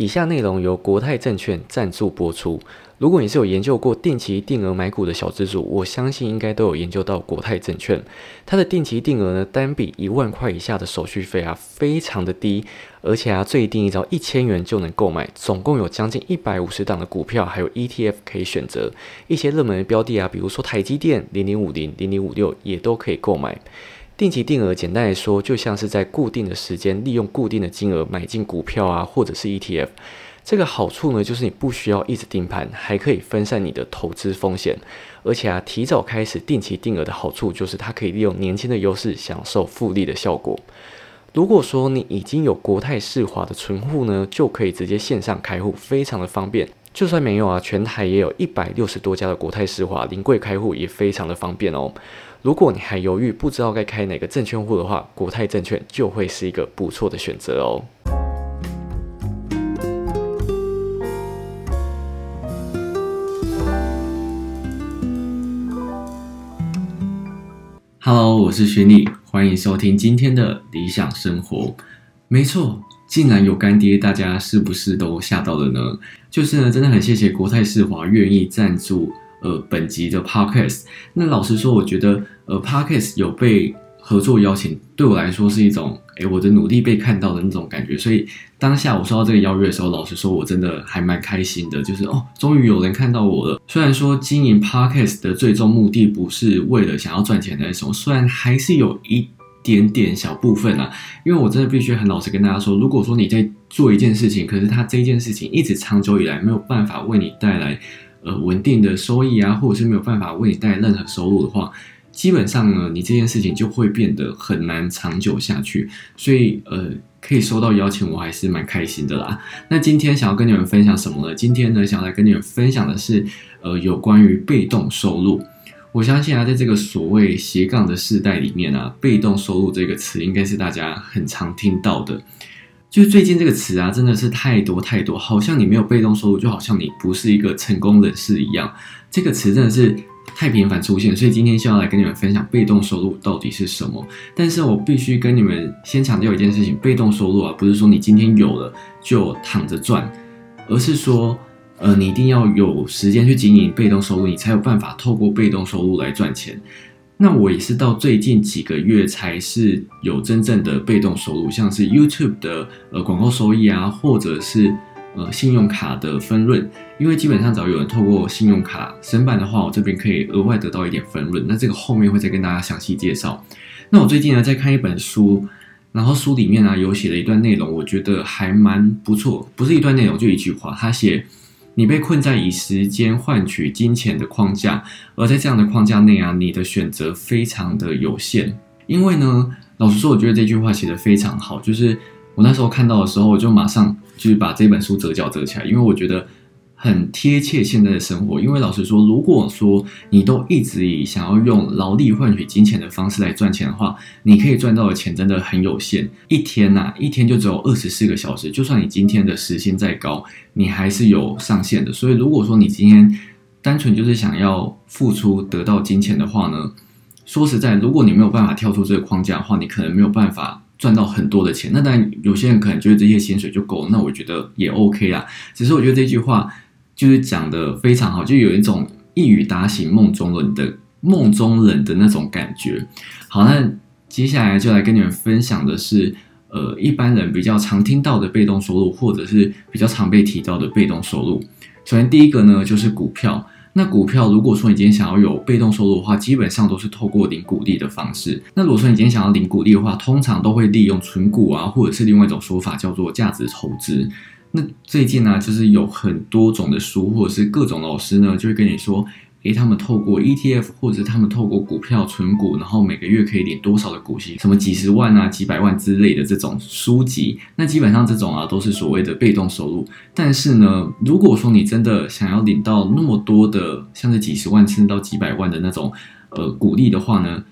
以下内容由国泰证券赞助播出。如果你是有研究过定期定额买股的小资主，我相信应该都有研究到国泰证券。它的定期定额呢，单笔一万块以下的手续费啊，非常的低，而且啊，最低只要一千元就能购买，总共有将近一百五十档的股票，还有 ETF 可以选择。一些热门的标的啊，比如说台积电零零五零、零零五六也都可以购买。定期定额，简单来说，就像是在固定的时间，利用固定的金额买进股票啊，或者是 ETF。这个好处呢，就是你不需要一直盯盘，还可以分散你的投资风险。而且啊，提早开始定期定额的好处，就是它可以利用年轻的优势，享受复利的效果。如果说你已经有国泰世华的存户呢，就可以直接线上开户，非常的方便。就算没有啊，全台也有一百六十多家的国泰世华临柜开户，也非常的方便哦。如果你还犹豫不知道该开哪个证券户的话，国泰证券就会是一个不错的选择哦。Hello，我是徐丽，欢迎收听今天的理想生活。没错，竟然有干爹，大家是不是都吓到了呢？就是呢，真的很谢谢国泰世华愿意赞助。呃，本集的 podcast，那老实说，我觉得呃，podcast 有被合作邀请，对我来说是一种，诶，我的努力被看到的那种感觉。所以当下我收到这个邀约的时候，老实说，我真的还蛮开心的，就是哦，终于有人看到我了。虽然说经营 podcast 的最终目的不是为了想要赚钱那种，虽然还是有一点点小部分啊，因为我真的必须很老实跟大家说，如果说你在做一件事情，可是它这件事情一直长久以来没有办法为你带来。呃，稳定的收益啊，或者是没有办法为你带来任何收入的话，基本上呢，你这件事情就会变得很难长久下去。所以，呃，可以收到邀请，我还是蛮开心的啦。那今天想要跟你们分享什么呢？今天呢，想要来跟你们分享的是，呃，有关于被动收入。我相信啊，在这个所谓斜杠的世代里面啊，被动收入这个词应该是大家很常听到的。就最近这个词啊，真的是太多太多，好像你没有被动收入，就好像你不是一个成功人士一样。这个词真的是太频繁出现，所以今天就要来跟你们分享被动收入到底是什么。但是我必须跟你们先强调一件事情：被动收入啊，不是说你今天有了就躺着赚，而是说，呃，你一定要有时间去经营被动收入，你才有办法透过被动收入来赚钱。那我也是到最近几个月才是有真正的被动收入，像是 YouTube 的呃广告收益啊，或者是呃信用卡的分润。因为基本上只要有人透过信用卡申办的话，我这边可以额外得到一点分润。那这个后面会再跟大家详细介绍。那我最近呢在看一本书，然后书里面呢有写了一段内容，我觉得还蛮不错。不是一段内容，就一句话，他写。你被困在以时间换取金钱的框架，而在这样的框架内啊，你的选择非常的有限。因为呢，老实说，我觉得这句话写的非常好。就是我那时候看到的时候，我就马上就是把这本书折角折起来，因为我觉得。很贴切现在的生活，因为老实说，如果说你都一直以想要用劳力换取金钱的方式来赚钱的话，你可以赚到的钱真的很有限。一天呐，一天就只有二十四个小时，就算你今天的时薪再高，你还是有上限的。所以，如果说你今天单纯就是想要付出得到金钱的话呢，说实在，如果你没有办法跳出这个框架的话，你可能没有办法赚到很多的钱。那当然，有些人可能觉得这些薪水就够，那我觉得也 OK 啦。只是我觉得这句话。就是讲的非常好，就有一种一语打醒梦中人的梦中人的那种感觉。好，那接下来就来跟你们分享的是，呃，一般人比较常听到的被动收入，或者是比较常被提到的被动收入。首先第一个呢，就是股票。那股票如果说你今天想要有被动收入的话，基本上都是透过领股利的方式。那如果说你今天想要领股利的话，通常都会利用存股啊，或者是另外一种说法叫做价值投资。那最近呢，就是有很多种的书，或者是各种老师呢，就会跟你说，诶，他们透过 ETF 或者是他们透过股票存股，然后每个月可以领多少的股息，什么几十万啊、几百万之类的这种书籍。那基本上这种啊，都是所谓的被动收入。但是呢，如果说你真的想要领到那么多的，像是几十万甚至到几百万的那种呃股利的话呢？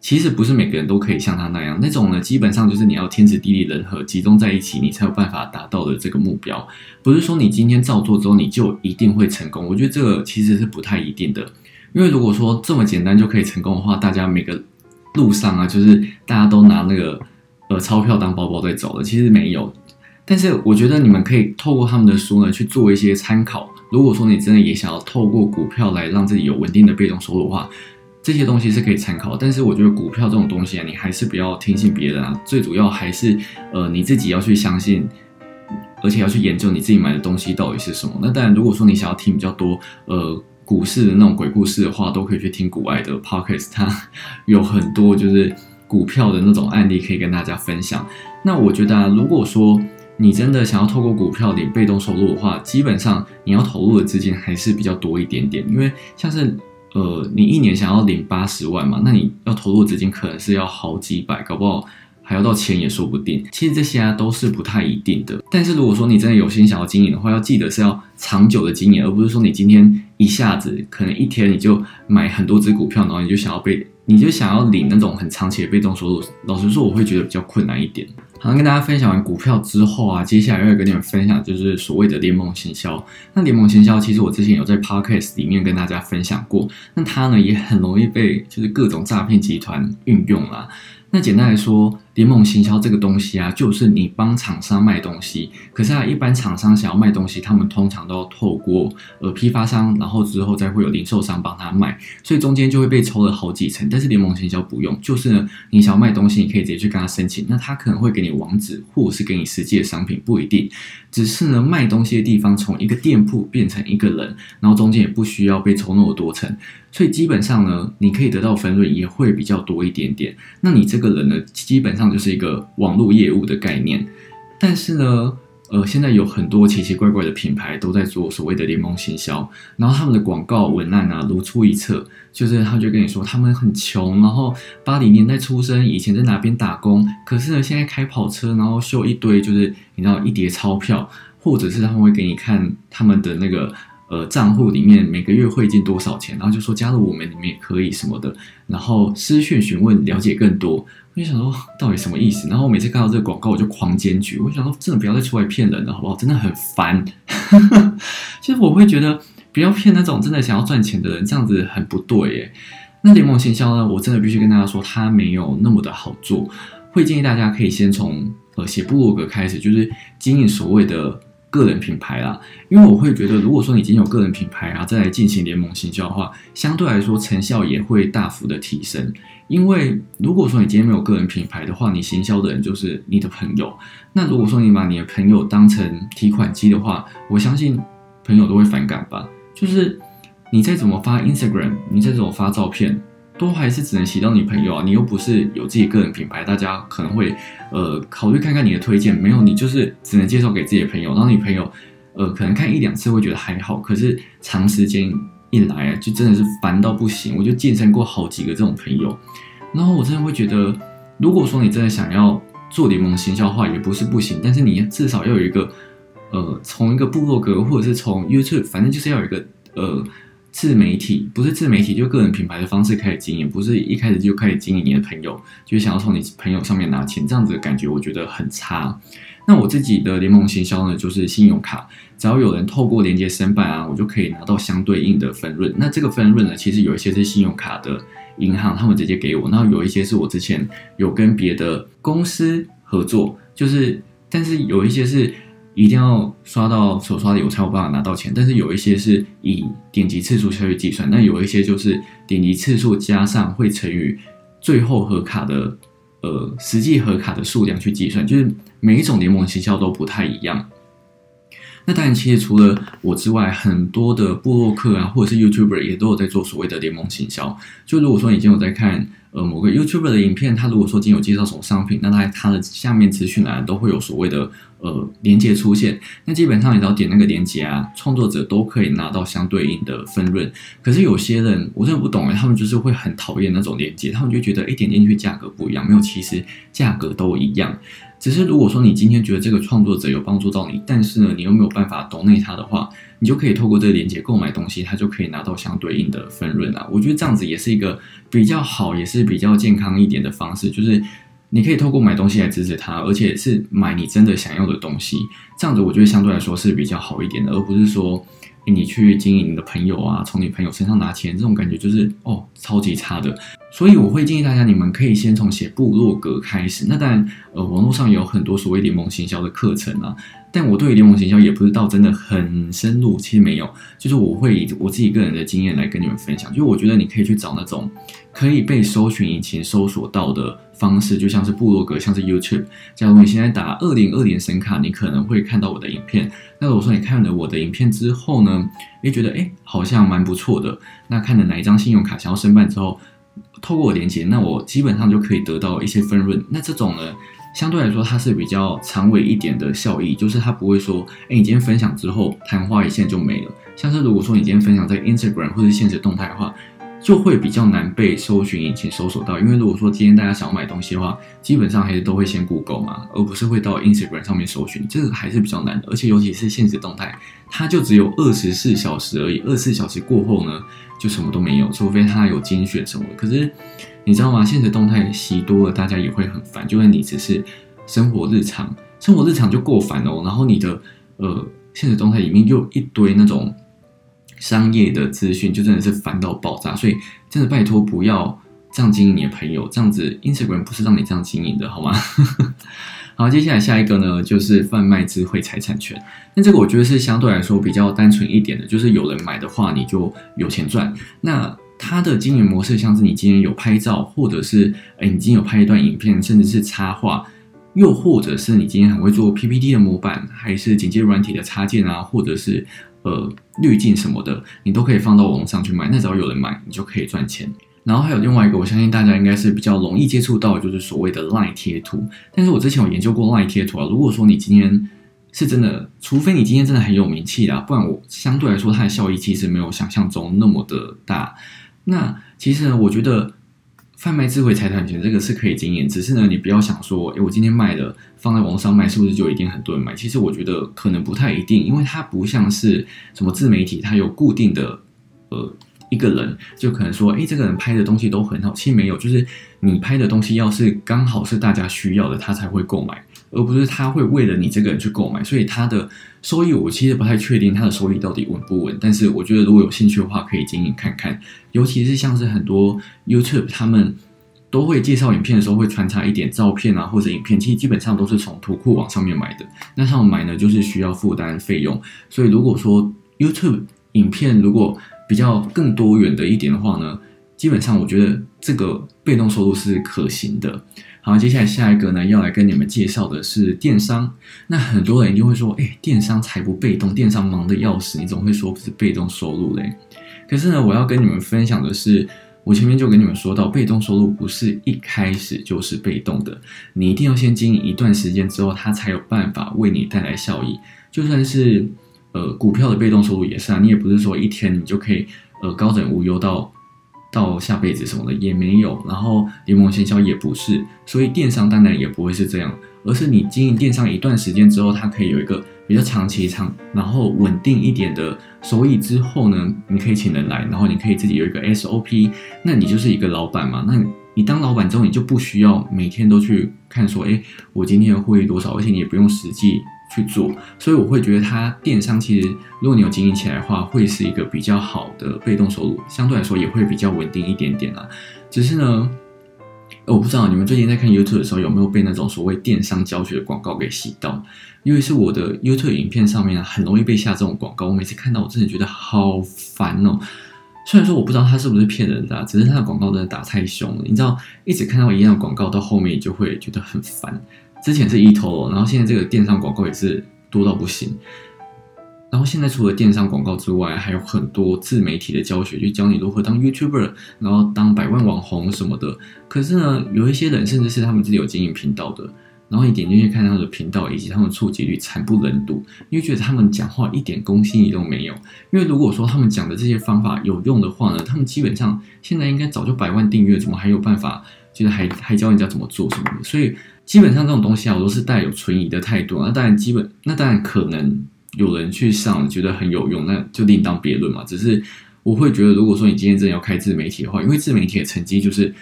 其实不是每个人都可以像他那样，那种呢，基本上就是你要天时地利人和集中在一起，你才有办法达到的这个目标。不是说你今天照做之后你就一定会成功，我觉得这个其实是不太一定的。因为如果说这么简单就可以成功的话，大家每个路上啊，就是大家都拿那个呃钞票当包包在走了，其实没有。但是我觉得你们可以透过他们的书呢去做一些参考。如果说你真的也想要透过股票来让自己有稳定的被动收入的话，这些东西是可以参考。但是我觉得股票这种东西啊，你还是不要听信别人啊，最主要还是呃你自己要去相信，而且要去研究你自己买的东西到底是什么。那当然，如果说你想要听比较多呃股市的那种鬼故事的话，都可以去听股外的 pocket 它有很多就是股票的那种案例可以跟大家分享。那我觉得啊，如果说你真的想要透过股票领被动收入的话，基本上你要投入的资金还是比较多一点点，因为像是呃，你一年想要领八十万嘛，那你要投入资金可能是要好几百，搞不好还要到钱也说不定。其实这些啊都是不太一定的。但是如果说你真的有心想要经营的话，要记得是要长久的经营，而不是说你今天一下子可能一天你就买很多只股票，然后你就想要被你就想要领那种很长期的被动收入。老实说，我会觉得比较困难一点。好，跟大家分享完股票之后啊，接下来又要跟你们分享就是所谓的联盟行销。那联盟行销其实我之前有在 podcast 里面跟大家分享过，那它呢也很容易被就是各种诈骗集团运用啦。那简单来说，联盟行销这个东西啊，就是你帮厂商卖东西，可是啊，一般厂商想要卖东西，他们通常都要透过呃批发商，然后之后再会有零售商帮他卖，所以中间就会被抽了好几层。但是联盟行销不用，就是呢，你想要卖东西，你可以直接去跟他申请，那他可能会给你网址，或者是给你实际的商品，不一定。只是呢，卖东西的地方从一个店铺变成一个人，然后中间也不需要被抽那么多层，所以基本上呢，你可以得到分润也会比较多一点点。那你这个人呢，基本上就是一个网络业务的概念。但是呢，呃，现在有很多奇奇怪怪的品牌都在做所谓的联盟行销，然后他们的广告文案啊如出一辙，就是他就跟你说他们很穷，然后八零年代出生，以前在哪边打工，可是呢现在开跑车，然后秀一堆就是你知道一叠钞票，或者是他们会给你看他们的那个呃账户里面每个月汇进多少钱，然后就说加入我们里面也可以什么的，然后私讯询问了解更多。我就想说到底什么意思？然后我每次看到这个广告，我就狂检举。我想说真的不要再出来骗人了，好不好？真的很烦。其 实我会觉得不要骗那种真的想要赚钱的人，这样子很不对耶。那联盟行销呢？我真的必须跟大家说，它没有那么的好做。会建议大家可以先从呃写部落格开始，就是经营所谓的个人品牌啦。因为我会觉得，如果说你已经有个人品牌然后，再来进行联盟行销的话，相对来说成效也会大幅的提升。因为如果说你今天没有个人品牌的话，你行销的人就是你的朋友。那如果说你把你的朋友当成提款机的话，我相信朋友都会反感吧。就是你再怎么发 Instagram，你再怎么发照片，都还是只能洗到你朋友啊。你又不是有自己个人品牌，大家可能会呃考虑看看你的推荐。没有，你就是只能介绍给自己的朋友，然后你朋友呃可能看一两次会觉得还好，可是长时间。一来啊，就真的是烦到不行。我就健身过好几个这种朋友，然后我真的会觉得，如果说你真的想要做联盟行销的话，也不是不行，但是你至少要有一个，呃，从一个部落格或者是从 YouTube，反正就是要有一个呃自媒体，不是自媒体，就个人品牌的方式开始经营，不是一开始就开始经营你的朋友，就想要从你朋友上面拿钱，这样子的感觉我觉得很差。那我自己的联盟行销呢，就是信用卡，只要有人透过连接申办啊，我就可以拿到相对应的分润。那这个分润呢，其实有一些是信用卡的银行他们直接给我，然后有一些是我之前有跟别的公司合作，就是但是有一些是一定要刷到手刷的我才有办法拿到钱，但是有一些是以点击次数去计算，那有一些就是点击次数加上会乘以最后合卡的。呃，实际核卡的数量去计算，就是每一种联盟行销都不太一样。那当然，其实除了我之外，很多的部落客啊，或者是 YouTuber 也都有在做所谓的联盟行销。就如果说已经有在看。呃，某个 YouTuber 的影片，他如果说今天有介绍什么商品，那他他的下面资讯栏都会有所谓的呃连接出现。那基本上你只要点那个连接啊，创作者都可以拿到相对应的分润。可是有些人我真的不懂哎，他们就是会很讨厌那种连接，他们就觉得一点进去价格不一样，没有，其实价格都一样。只是如果说你今天觉得这个创作者有帮助到你，但是呢，你又没有办法懂内他的话，你就可以透过这个链接购买东西，他就可以拿到相对应的分润啊。我觉得这样子也是一个比较好，也是是比较健康一点的方式，就是你可以透过买东西来支持他，而且是买你真的想要的东西。这样子我觉得相对来说是比较好一点的，而不是说你去经营你的朋友啊，从你朋友身上拿钱，这种感觉就是哦超级差的。所以我会建议大家，你们可以先从写部落格开始。那当然，呃，网络上有很多所谓联盟行销的课程啊，但我对于联盟行销也不是到真的很深入，其实没有，就是我会以我自己个人的经验来跟你们分享。就我觉得你可以去找那种可以被搜寻引擎搜索到的方式，就像是部落格，像是 YouTube。假如你现在打二零二零神卡，你可能会看到我的影片。那如果说你看了我的影片之后呢，诶，觉得诶好像蛮不错的，那看了哪一张信用卡想要申办之后。透过我连接，那我基本上就可以得到一些分润。那这种呢，相对来说它是比较长尾一点的效益，就是它不会说，哎，你今天分享之后昙花一现就没了。像是如果说你今天分享在 Instagram 或者现实动态的话。就会比较难被搜寻引擎搜索到，因为如果说今天大家想要买东西的话，基本上还是都会先 Google 嘛，而不是会到 Instagram 上面搜寻，这个还是比较难的。而且尤其是现实动态，它就只有二十四小时而已，二十四小时过后呢，就什么都没有，除非它有精选什么。可是你知道吗？现实动态洗多了，大家也会很烦。就算你只是生活日常，生活日常就够烦哦。然后你的呃现实动态里面又一堆那种。商业的资讯就真的是烦到爆炸，所以真的拜托不要这样经营你的朋友，这样子 Instagram 不是让你这样经营的，好吗？好，接下来下一个呢，就是贩卖智慧财产权。那这个我觉得是相对来说比较单纯一点的，就是有人买的话，你就有钱赚。那它的经营模式像是你今天有拍照，或者是哎你今天有拍一段影片，甚至是插画，又或者是你今天很会做 PPT 的模板，还是剪接软体的插件啊，或者是。呃，滤镜什么的，你都可以放到网上去卖。那只要有人买，你就可以赚钱。然后还有另外一个，我相信大家应该是比较容易接触到，就是所谓的赖贴图。但是我之前有研究过赖贴图啊。如果说你今天是真的，除非你今天真的很有名气啦，不然我相对来说它的效益其实没有想象中那么的大。那其实呢，我觉得。贩卖智慧财产权这个是可以经验，只是呢，你不要想说，诶，我今天卖的放在网上卖，是不是就一定很多人买？其实我觉得可能不太一定，因为它不像是什么自媒体，它有固定的呃一个人，就可能说，诶，这个人拍的东西都很好。其实没有，就是你拍的东西要是刚好是大家需要的，他才会购买。而不是他会为了你这个人去购买，所以他的收益我其实不太确定他的收益到底稳不稳。但是我觉得如果有兴趣的话，可以经营看看。尤其是像是很多 YouTube 他们都会介绍影片的时候会穿插一点照片啊或者影片，其实基本上都是从图库网上面买的。那他们买呢就是需要负担费用，所以如果说 YouTube 影片如果比较更多元的一点的话呢，基本上我觉得这个被动收入是可行的。好，接下来下一个呢，要来跟你们介绍的是电商。那很多人就会说，哎，电商才不被动，电商忙得要死，你怎么会说不是被动收入嘞？可是呢，我要跟你们分享的是，我前面就跟你们说到，被动收入不是一开始就是被动的，你一定要先经营一段时间之后，它才有办法为你带来效益。就算是呃股票的被动收入也是啊，你也不是说一天你就可以呃高枕无忧到。到下辈子什么的也没有，然后联盟行销也不是，所以电商当然也不会是这样，而是你经营电商一段时间之后，它可以有一个比较长期长，然后稳定一点的收益之后呢，你可以请人来，然后你可以自己有一个 SOP，那你就是一个老板嘛，那你当老板之后，你就不需要每天都去看说，哎，我今天的获利多少，而且你也不用实际。去做，所以我会觉得它电商其实，如果你有经营起来的话，会是一个比较好的被动收入，相对来说也会比较稳定一点点啦。只是呢，我不知道你们最近在看 YouTube 的时候有没有被那种所谓电商教学的广告给洗到？因为是我的 YouTube 影片上面啊很容易被下这种广告，我每次看到我真的觉得好烦哦。虽然说我不知道它是不是骗人的，只是它的广告真的打太凶了，你知道，一直看到一样的广告，到后面就会觉得很烦。之前是 e t o 然后现在这个电商广告也是多到不行。然后现在除了电商广告之外，还有很多自媒体的教学，就教你如何当 YouTuber，然后当百万网红什么的。可是呢，有一些人甚至是他们自己有经营频道的，然后你点进去看他们的频道以及他们触及率惨不忍睹，你会觉得他们讲话一点公信力都没有。因为如果说他们讲的这些方法有用的话呢，他们基本上现在应该早就百万订阅，怎么还有办法，就是还还教人家怎么做什么？所以。基本上这种东西啊，我都是带有存疑的态度。那当然，基本那当然可能有人去上，觉得很有用，那就另当别论嘛。只是我会觉得，如果说你今天真的要开自媒体的话，因为自媒体的成绩就是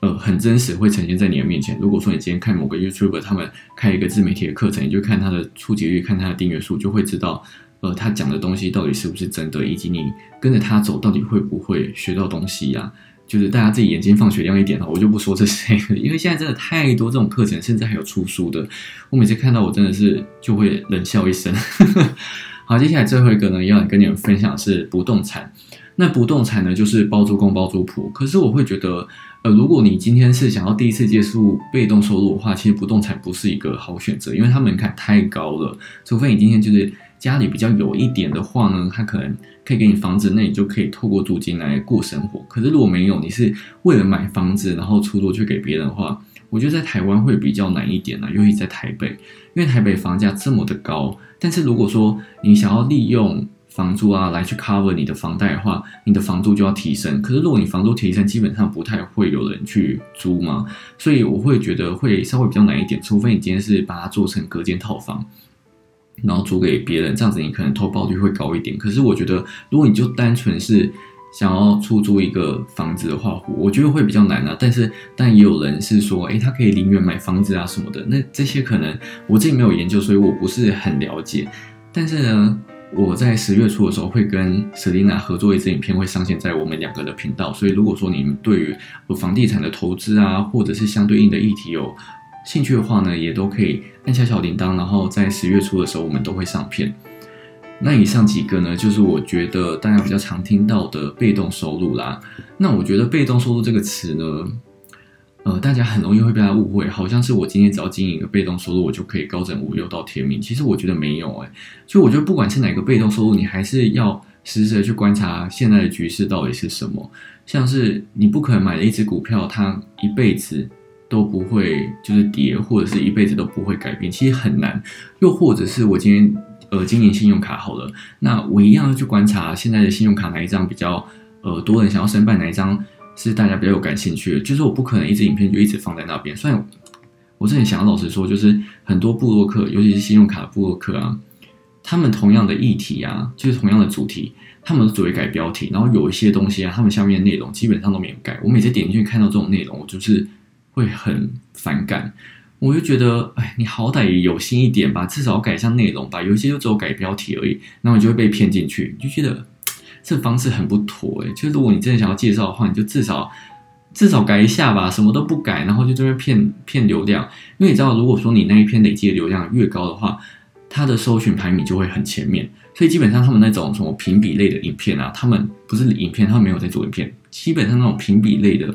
呃很真实，会呈现在你的面前。如果说你今天看某个 YouTube，他们开一个自媒体的课程，你就看他的触及率，看他的订阅数，就会知道呃他讲的东西到底是不是真的，以及你跟着他走到底会不会学到东西呀。就是大家自己眼睛放雪亮一点哈，我就不说这些，因为现在真的太多这种课程，甚至还有出书的，我每次看到我真的是就会冷笑一声。好，接下来最后一个呢，要跟你们分享是不动产。那不动产呢，就是包租公包租婆。可是我会觉得，呃，如果你今天是想要第一次接触被动收入的话，其实不动产不是一个好选择，因为它门槛太高了。除非你今天就是家里比较有一点的话呢，他可能可以给你房子，那你就可以透过租金来过生活。可是如果没有，你是为了买房子然后出租去给别人的话，我觉得在台湾会比较难一点呢，尤其在台北，因为台北房价这么的高。但是如果说你想要利用房租啊，来去 cover 你的房贷的话，你的房租就要提升。可是如果你房租提升，基本上不太会有人去租嘛，所以我会觉得会稍微比较难一点。除非你今天是把它做成隔间套房，然后租给别人，这样子你可能投保率会高一点。可是我觉得，如果你就单纯是想要出租一个房子的话，我觉得会比较难啊。但是，但也有人是说，诶，他可以零元买房子啊什么的。那这些可能我自己没有研究，所以我不是很了解。但是呢。我在十月初的时候会跟 Selina 合作一支影片，会上线在我们两个的频道。所以如果说你们对于房地产的投资啊，或者是相对应的议题有兴趣的话呢，也都可以按下小铃铛，然后在十月初的时候我们都会上片。那以上几个呢，就是我觉得大家比较常听到的被动收入啦。那我觉得被动收入这个词呢。呃，大家很容易会被他误会，好像是我今天只要经营一个被动收入，我就可以高枕无忧到天明。其实我觉得没有哎，所以我觉得不管是哪个被动收入，你还是要时时的去观察现在的局势到底是什么。像是你不可能买了一只股票，它一辈子都不会就是跌，或者是一辈子都不会改变，其实很难。又或者是我今天呃经营信用卡好了，那我一样要去观察现在的信用卡哪一张比较呃多人想要申办哪一张。是大家比较有感兴趣的，就是我不可能一支影片就一直放在那边。虽然我之前想要老实说，就是很多布洛克，尤其是信用卡的布洛克啊，他们同样的议题啊，就是同样的主题，他们只会改标题，然后有一些东西啊，他们下面的内容基本上都没有改。我每次点进去看到这种内容，我就是会很反感。我就觉得，哎，你好歹有心一点吧，至少改一下内容吧。有一些就只有改标题而已，那我就会被骗进去，就觉得。这方式很不妥诶，就是如果你真的想要介绍的话，你就至少至少改一下吧，什么都不改，然后就这边骗骗流量。因为你知道，如果说你那一篇累积的流量越高的话，它的搜寻排名就会很前面。所以基本上他们那种什么评比类的影片啊，他们不是影片，他们没有在做影片，基本上那种评比类的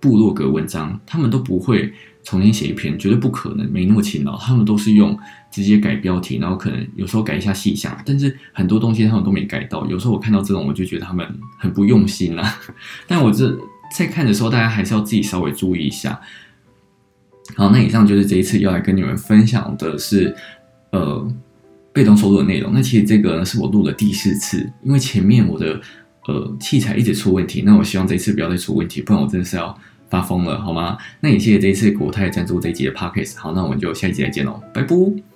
部落格文章，他们都不会。重新写一篇绝对不可能，没那么勤劳。他们都是用直接改标题，然后可能有时候改一下细项，但是很多东西他们都没改到。有时候我看到这种，我就觉得他们很不用心啦。但我这在看的时候，大家还是要自己稍微注意一下。好，那以上就是这一次要来跟你们分享的是呃被动收入的内容。那其实这个是我录了第四次，因为前面我的呃器材一直出问题，那我希望这一次不要再出问题，不然我真的是要。发疯了，好吗？那也谢谢这一次国泰赞助这一集的 p o c k e t 好，那我们就下一集再见喽，拜拜。